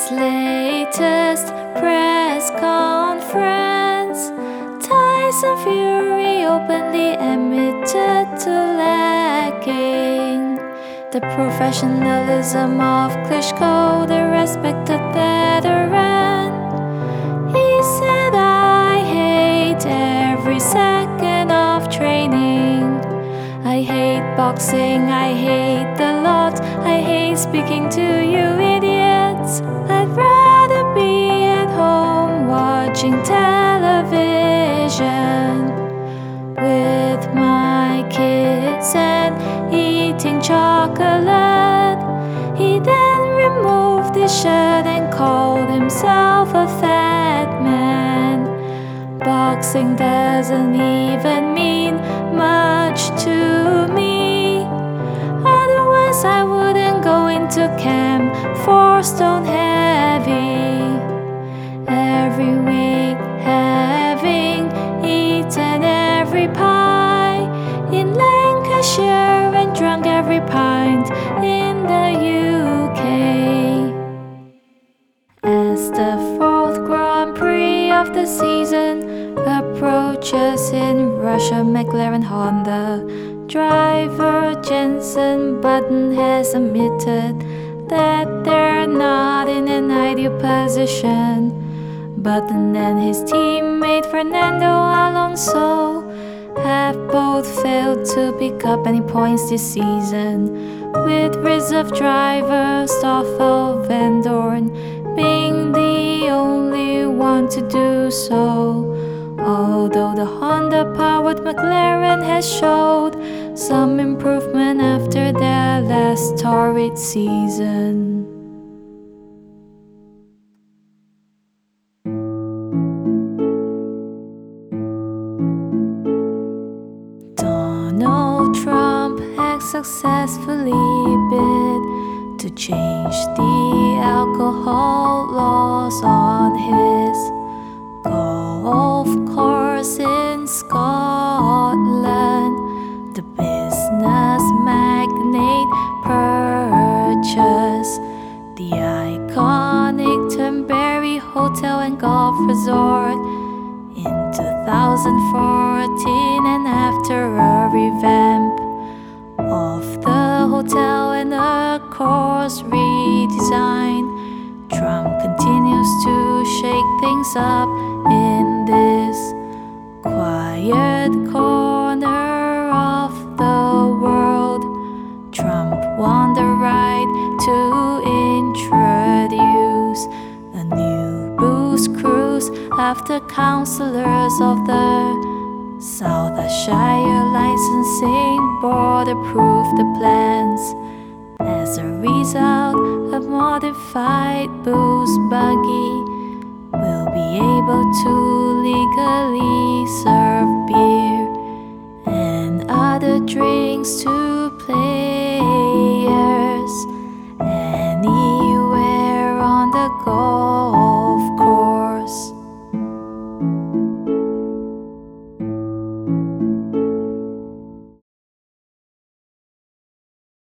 Its latest press conference, Tyson Fury openly admitted to lacking the professionalism of Klitschko, the respected veteran. He said, I hate every second of training. I hate boxing, I hate the lot, I hate speaking to you. Television with my kids and eating chocolate. He then removed his shirt and called himself a fat man. Boxing doesn't even mean much to me. Otherwise, I wouldn't go into camp for stone heavy. Every drunk every pint in the UK. As the fourth Grand Prix of the season approaches in Russia, McLaren Honda driver Jenson Button has admitted that they're not in an ideal position. Button and his teammate Fernando Alonso have both failed to pick up any points this season, with reserve driver Stoffel Vandoorne being the only one to do so. Although the Honda powered McLaren has showed some improvement after their last torrid season. Successfully bid to change the alcohol laws on his golf course in Scotland. The business magnate purchased the iconic Turnberry Hotel and Golf Resort in 2014 and course redesign, Trump continues to shake things up in this quiet corner of the world. Trump won the right to introduce a new booze cruise after counselors of the South Ayrshire licensing board approved the plans. As a result, a modified booze buggy will be able to legally serve beer and other drinks